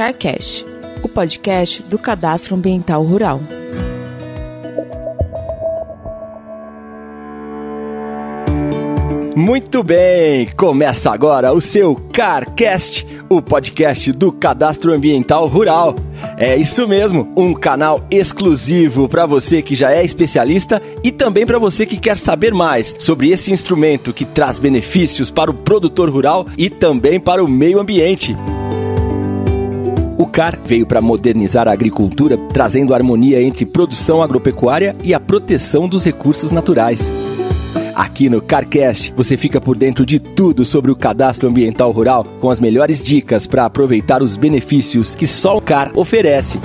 CarCast, o podcast do Cadastro Ambiental Rural. Muito bem, começa agora o seu CarCast, o podcast do Cadastro Ambiental Rural. É isso mesmo, um canal exclusivo para você que já é especialista e também para você que quer saber mais sobre esse instrumento que traz benefícios para o produtor rural e também para o meio ambiente. O CAR veio para modernizar a agricultura, trazendo harmonia entre produção agropecuária e a proteção dos recursos naturais. Aqui no CarCast você fica por dentro de tudo sobre o cadastro ambiental rural com as melhores dicas para aproveitar os benefícios que só o CAR oferece.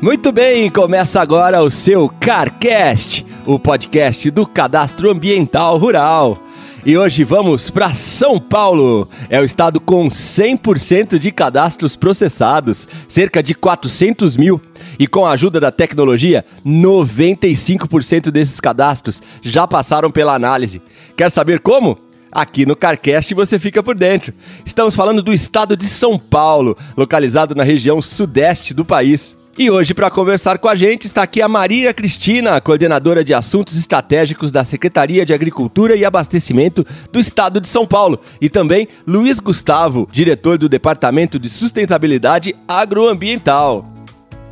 Muito bem, começa agora o seu CarCast, o podcast do cadastro ambiental rural. E hoje vamos para São Paulo. É o estado com 100% de cadastros processados, cerca de 400 mil. E com a ajuda da tecnologia, 95% desses cadastros já passaram pela análise. Quer saber como? Aqui no CarCast você fica por dentro. Estamos falando do estado de São Paulo, localizado na região sudeste do país. E hoje, para conversar com a gente, está aqui a Maria Cristina, coordenadora de assuntos estratégicos da Secretaria de Agricultura e Abastecimento do Estado de São Paulo, e também Luiz Gustavo, diretor do Departamento de Sustentabilidade Agroambiental.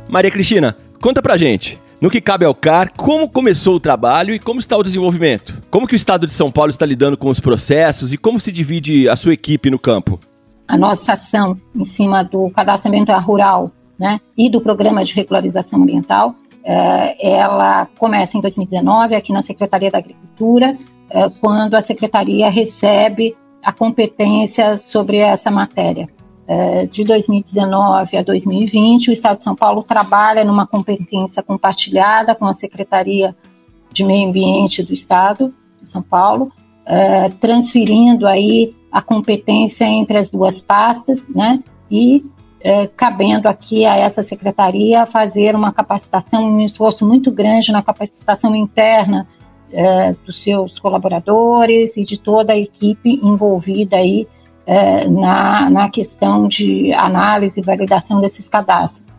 Maria Cristina, conta pra gente. No que cabe ao CAR, como começou o trabalho e como está o desenvolvimento? Como que o Estado de São Paulo está lidando com os processos e como se divide a sua equipe no campo? A nossa ação em cima do cadastro ambiental rural né, e do programa de regularização ambiental. É, ela começa em 2019 aqui na Secretaria da Agricultura, é, quando a Secretaria recebe a competência sobre essa matéria. É, de 2019 a 2020, o Estado de São Paulo trabalha numa competência compartilhada com a Secretaria de Meio Ambiente do Estado de São Paulo, transferindo aí a competência entre as duas pastas, né? E é, cabendo aqui a essa secretaria fazer uma capacitação, um esforço muito grande na capacitação interna é, dos seus colaboradores e de toda a equipe envolvida aí é, na, na questão de análise e validação desses cadastros.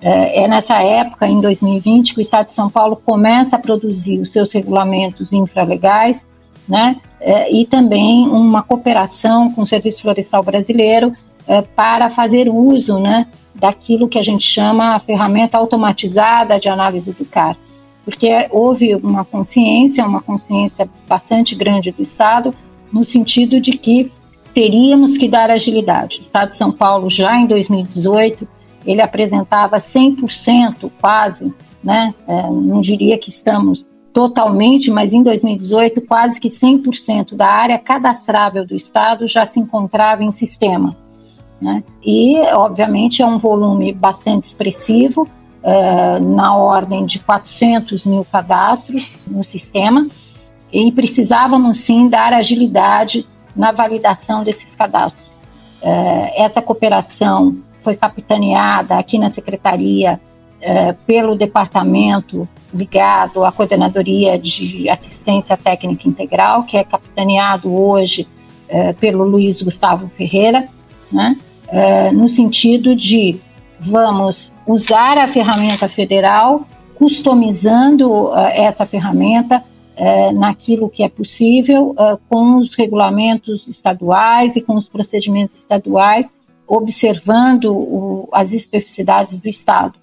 É, é nessa época, em 2020, que o Estado de São Paulo começa a produzir os seus regulamentos infralegais, né, é, e também uma cooperação com o Serviço Florestal Brasileiro é, para fazer uso né, daquilo que a gente chama a ferramenta automatizada de análise do CAR. Porque houve uma consciência, uma consciência bastante grande do Estado, no sentido de que teríamos que dar agilidade. O Estado de São Paulo, já em 2018, ele apresentava 100% quase, né, é, não diria que estamos totalmente, mas em 2018, quase que 100% da área cadastrável do Estado já se encontrava em sistema. Né? E, obviamente, é um volume bastante expressivo, é, na ordem de 400 mil cadastros no sistema, e precisávamos sim dar agilidade na validação desses cadastros. É, essa cooperação foi capitaneada aqui na Secretaria é, pelo departamento ligado à Coordenadoria de Assistência Técnica Integral, que é capitaneado hoje pelo Luiz Gustavo Ferreira, né? É, no sentido de vamos usar a ferramenta federal, customizando uh, essa ferramenta uh, naquilo que é possível, uh, com os regulamentos estaduais e com os procedimentos estaduais, observando o, as especificidades do Estado.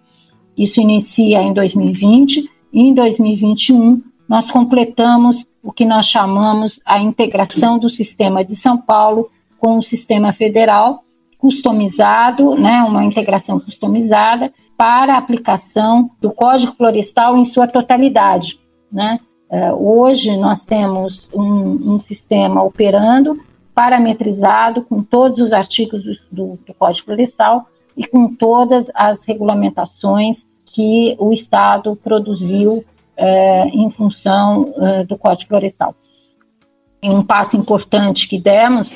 Isso inicia em 2020 e em 2021 nós completamos o que nós chamamos a integração do sistema de São Paulo com o sistema federal, customizado, né, uma integração customizada para a aplicação do Código Florestal em sua totalidade. Né? Uh, hoje nós temos um, um, sistema operando parametrizado com todos os artigos do, do, Código Florestal e com todas as regulamentações que o Estado produziu uh, em função uh, do Código Florestal. Um passo importante que demos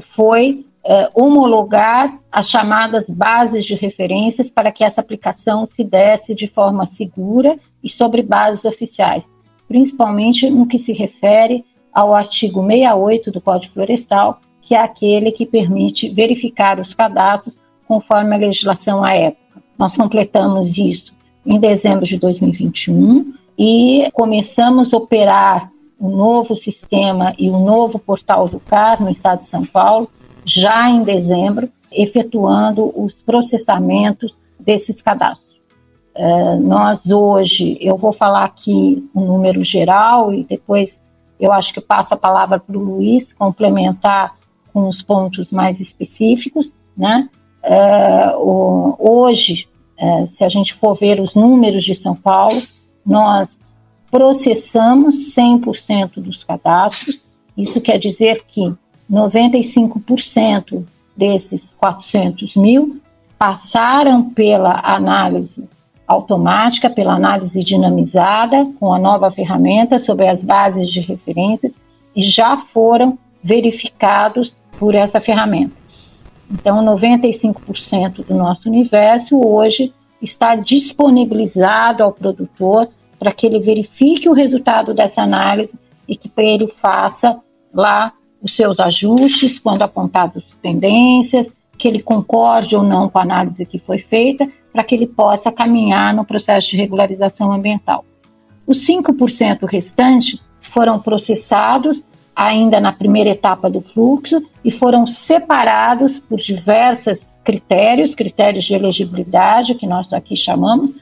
foi é, homologar as chamadas bases de referências para que essa aplicação se desse de forma segura e sobre bases oficiais, principalmente no que se refere ao artigo 68 do Código Florestal, que é aquele que permite verificar os cadastros conforme a legislação à época. Nós completamos isso em dezembro de 2021 e começamos a operar o um novo sistema e o um novo portal do CAR no estado de São Paulo já em dezembro, efetuando os processamentos desses cadastros. Uh, nós hoje, eu vou falar aqui um número geral e depois eu acho que passo a palavra para o Luiz complementar com os pontos mais específicos, né? Uh, hoje, uh, se a gente for ver os números de São Paulo, nós processamos 100% dos cadastros. Isso quer dizer que 95% desses 400 mil passaram pela análise automática, pela análise dinamizada, com a nova ferramenta sobre as bases de referências e já foram verificados por essa ferramenta. Então, 95% do nosso universo hoje está disponibilizado ao produtor para que ele verifique o resultado dessa análise e que ele faça lá os seus ajustes quando apontados pendências, que ele concorde ou não com a análise que foi feita, para que ele possa caminhar no processo de regularização ambiental. Os 5% restante foram processados ainda na primeira etapa do fluxo e foram separados por diversos critérios, critérios de elegibilidade, que nós aqui chamamos,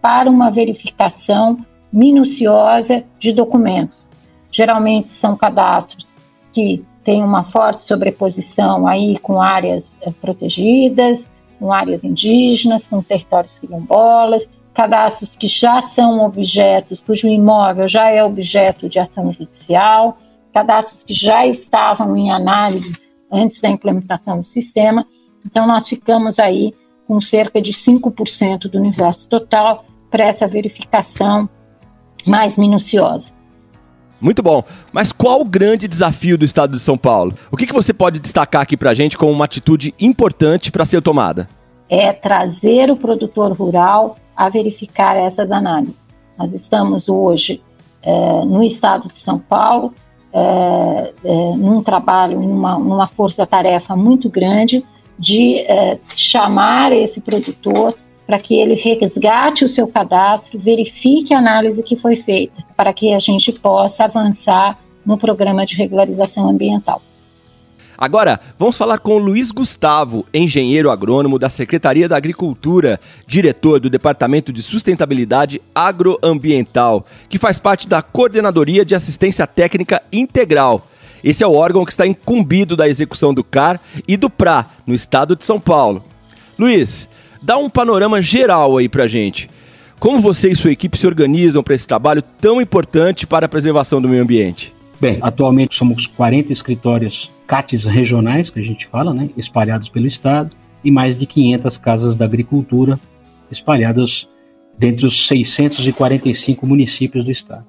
para uma verificação minuciosa de documentos. Geralmente são cadastros que têm uma forte sobreposição aí com áreas eh, protegidas, com áreas indígenas, com territórios quilombolas, cadastros que já são objetos, cujo imóvel já é objeto de ação judicial, cadastros que já estavam em análise antes da implementação do sistema. Então, nós ficamos aí com cerca de 5% do universo total para essa verificação mais minuciosa. Muito bom. Mas qual o grande desafio do estado de São Paulo? O que, que você pode destacar aqui para a gente como uma atitude importante para ser tomada? É trazer o produtor rural a verificar essas análises. Nós estamos hoje é, no estado de São Paulo é, é, num trabalho, numa, numa força-tarefa muito grande de é, chamar esse produtor para que ele resgate o seu cadastro, verifique a análise que foi feita, para que a gente possa avançar no programa de regularização ambiental. Agora, vamos falar com Luiz Gustavo, engenheiro agrônomo da Secretaria da Agricultura, diretor do Departamento de Sustentabilidade Agroambiental, que faz parte da Coordenadoria de Assistência Técnica Integral. Esse é o órgão que está incumbido da execução do CAR e do PRA, no estado de São Paulo. Luiz, dá um panorama geral aí pra gente. Como você e sua equipe se organizam para esse trabalho tão importante para a preservação do meio ambiente? Bem, atualmente somos 40 escritórios CATs regionais, que a gente fala, né, espalhados pelo estado, e mais de 500 casas da agricultura espalhadas dentre os 645 municípios do estado.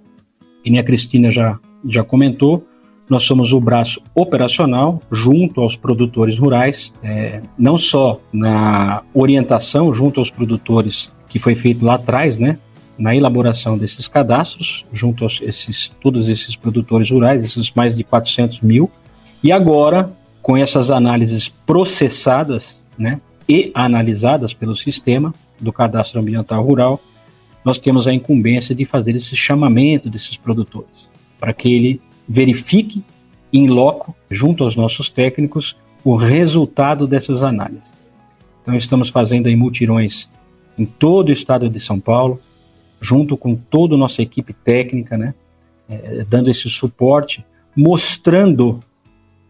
E a Cristina já, já comentou, nós somos o braço operacional junto aos produtores rurais, é, não só na orientação junto aos produtores que foi feito lá atrás, né, na elaboração desses cadastros, junto a esses, todos esses produtores rurais, esses mais de 400 mil, e agora, com essas análises processadas né, e analisadas pelo sistema do cadastro ambiental rural, nós temos a incumbência de fazer esse chamamento desses produtores, para que ele verifique em loco, junto aos nossos técnicos, o resultado dessas análises. Então, estamos fazendo aí mutirões em todo o estado de São Paulo, junto com toda a nossa equipe técnica, né, é, dando esse suporte, mostrando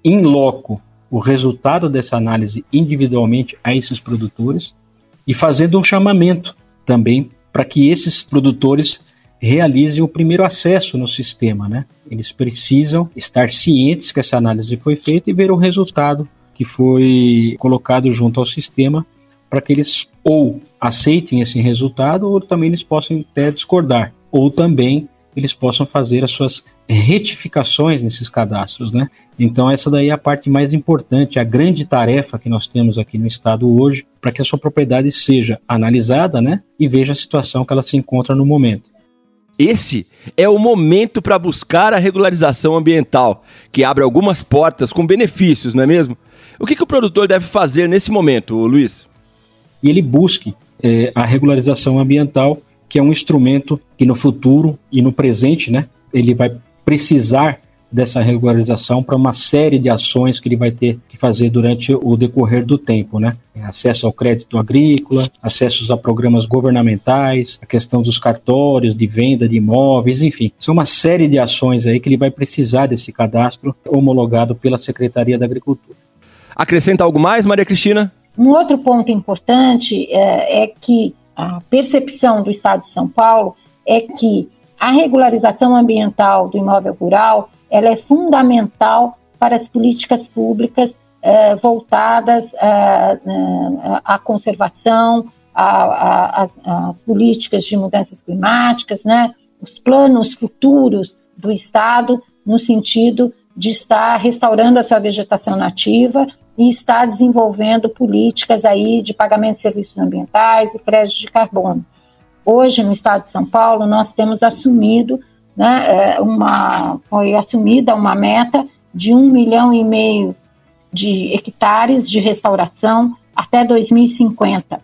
em loco o resultado dessa análise individualmente a esses produtores e fazendo um chamamento também para que esses produtores realizem o primeiro acesso no sistema, né? Eles precisam estar cientes que essa análise foi feita e ver o resultado que foi colocado junto ao sistema para que eles ou aceitem esse resultado ou também eles possam até discordar, ou também eles possam fazer as suas retificações nesses cadastros, né? Então essa daí é a parte mais importante, a grande tarefa que nós temos aqui no estado hoje, para que a sua propriedade seja analisada, né, e veja a situação que ela se encontra no momento. Esse é o momento para buscar a regularização ambiental, que abre algumas portas com benefícios, não é mesmo? O que, que o produtor deve fazer nesse momento, Luiz? Ele busque é, a regularização ambiental, que é um instrumento que no futuro e no presente, né, ele vai precisar dessa regularização para uma série de ações que ele vai ter que fazer durante o decorrer do tempo, né? Acesso ao crédito agrícola, acessos a programas governamentais, a questão dos cartórios de venda de imóveis, enfim, são uma série de ações aí que ele vai precisar desse cadastro homologado pela Secretaria da Agricultura. Acrescenta algo mais, Maria Cristina? Um outro ponto importante é, é que a percepção do Estado de São Paulo é que a regularização ambiental do imóvel rural ela é fundamental para as políticas públicas eh, voltadas eh, eh, à conservação, às políticas de mudanças climáticas, né, os planos futuros do Estado no sentido de estar restaurando a sua vegetação nativa e estar desenvolvendo políticas aí de pagamento de serviços ambientais e crédito de carbono. Hoje, no Estado de São Paulo, nós temos assumido né, é, uma, foi assumida uma meta de um milhão e meio de hectares de restauração até 2050,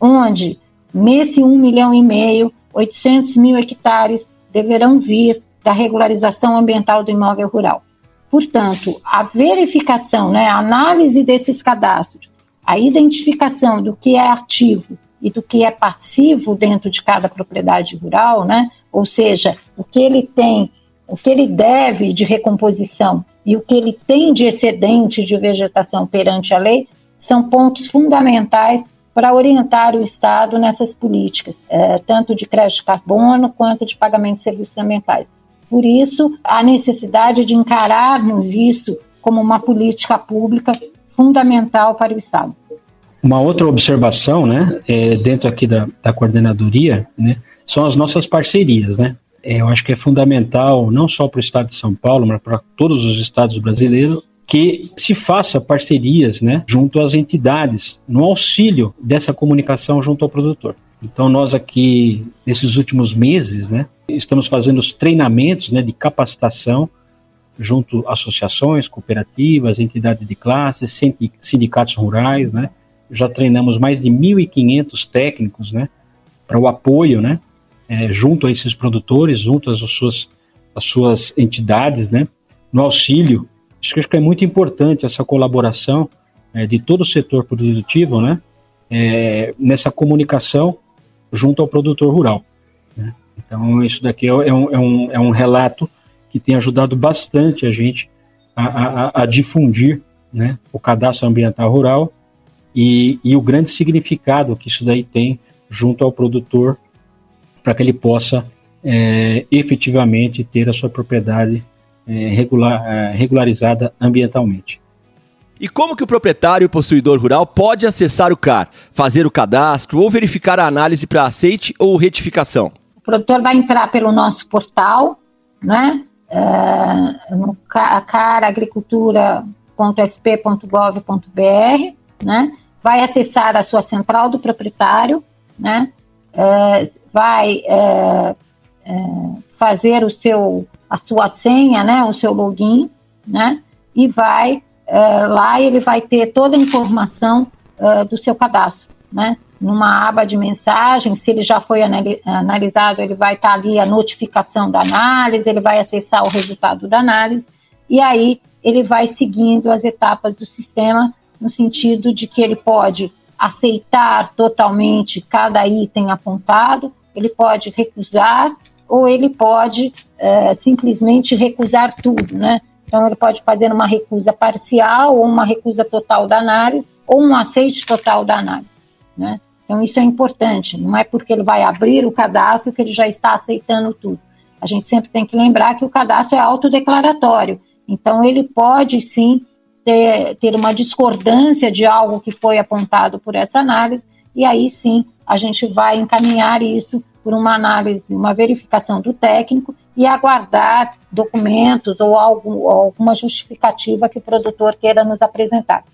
onde nesse um milhão e meio, 800 mil hectares deverão vir da regularização ambiental do imóvel rural. Portanto, a verificação, né, a análise desses cadastros, a identificação do que é ativo e do que é passivo dentro de cada propriedade rural, né, ou seja, o que ele tem, o que ele deve de recomposição e o que ele tem de excedente de vegetação perante a lei, são pontos fundamentais para orientar o Estado nessas políticas, é, tanto de crédito de carbono quanto de pagamento de serviços ambientais. Por isso, a necessidade de encararmos isso como uma política pública fundamental para o Estado. Uma outra observação, né, é, dentro aqui da, da coordenadoria, né, são as nossas parcerias, né? É, eu acho que é fundamental, não só para o estado de São Paulo, mas para todos os estados brasileiros, que se faça parcerias né, junto às entidades, no auxílio dessa comunicação junto ao produtor. Então, nós aqui, nesses últimos meses, né, estamos fazendo os treinamentos né, de capacitação junto a associações, cooperativas, entidades de classes, sindicatos rurais, né? Já treinamos mais de 1.500 técnicos, né, para o apoio, né, é, junto a esses produtores, junto às suas, às suas entidades, né, no auxílio. Que, acho que é muito importante essa colaboração é, de todo o setor produtivo, né, é, nessa comunicação junto ao produtor rural. Né. Então, isso daqui é, é, um, é, um, é um relato que tem ajudado bastante a gente a, a, a difundir né, o cadastro ambiental rural e, e, o grande significado que isso daí tem junto ao produtor para que ele possa é, efetivamente ter a sua propriedade é, regular, é, regularizada ambientalmente. E como que o proprietário e possuidor rural pode acessar o CAR, fazer o cadastro ou verificar a análise para aceite ou retificação? O produtor vai entrar pelo nosso portal, né? É, no caragricultura.sp.gov.br, né? Vai acessar a sua central do proprietário, né? É, vai é, é, fazer o seu, a sua senha, né, o seu login, né, e vai é, lá ele vai ter toda a informação é, do seu cadastro, né, numa aba de mensagem, se ele já foi analisado, ele vai estar ali a notificação da análise, ele vai acessar o resultado da análise, e aí ele vai seguindo as etapas do sistema, no sentido de que ele pode aceitar totalmente cada item apontado, ele pode recusar ou ele pode é, simplesmente recusar tudo, né? Então, ele pode fazer uma recusa parcial, ou uma recusa total da análise, ou um aceite total da análise, né? Então, isso é importante, não é porque ele vai abrir o cadastro que ele já está aceitando tudo. A gente sempre tem que lembrar que o cadastro é autodeclaratório, então ele pode sim ter, ter uma discordância de algo que foi apontado por essa análise, e aí sim a gente vai encaminhar isso por uma análise, uma verificação do técnico e aguardar documentos ou, algum, ou alguma justificativa que o produtor queira nos apresentar.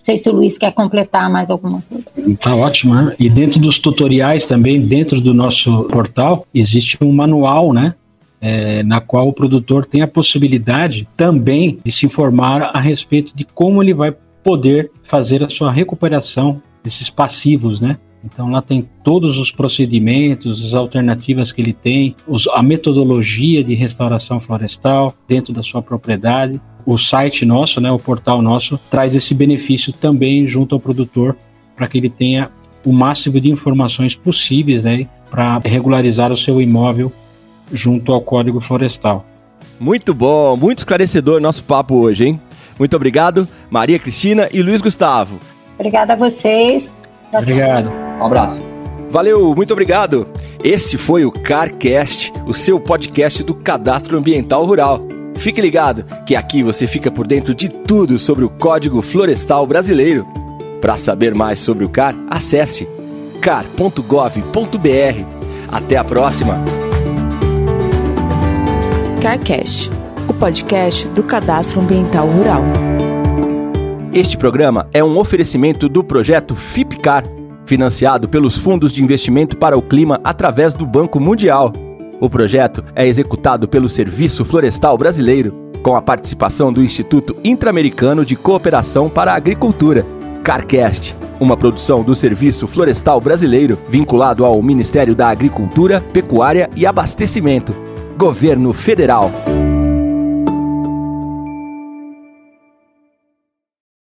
sei se o Luiz quer completar mais alguma coisa. Tá ótimo, né? E dentro dos tutoriais também, dentro do nosso portal, existe um manual, né? É, na qual o produtor tem a possibilidade também de se informar a respeito de como ele vai poder fazer a sua recuperação desses passivos, né? Então lá tem todos os procedimentos, as alternativas que ele tem, os, a metodologia de restauração florestal dentro da sua propriedade. O site nosso, né, o portal nosso, traz esse benefício também junto ao produtor para que ele tenha o máximo de informações possíveis né, para regularizar o seu imóvel junto ao Código Florestal. Muito bom, muito esclarecedor nosso papo hoje, hein? Muito obrigado, Maria Cristina e Luiz Gustavo. Obrigada a vocês. Obrigado. Um abraço. Valeu, muito obrigado. Esse foi o CarCast, o seu podcast do Cadastro Ambiental Rural. Fique ligado que aqui você fica por dentro de tudo sobre o Código Florestal Brasileiro. Para saber mais sobre o CAR, acesse car.gov.br. Até a próxima. CarCast, o podcast do Cadastro Ambiental Rural. Este programa é um oferecimento do projeto FIPCAR, financiado pelos Fundos de Investimento para o Clima através do Banco Mundial. O projeto é executado pelo Serviço Florestal Brasileiro, com a participação do Instituto Interamericano de Cooperação para a Agricultura, CarCast, uma produção do Serviço Florestal Brasileiro, vinculado ao Ministério da Agricultura, Pecuária e Abastecimento, Governo Federal.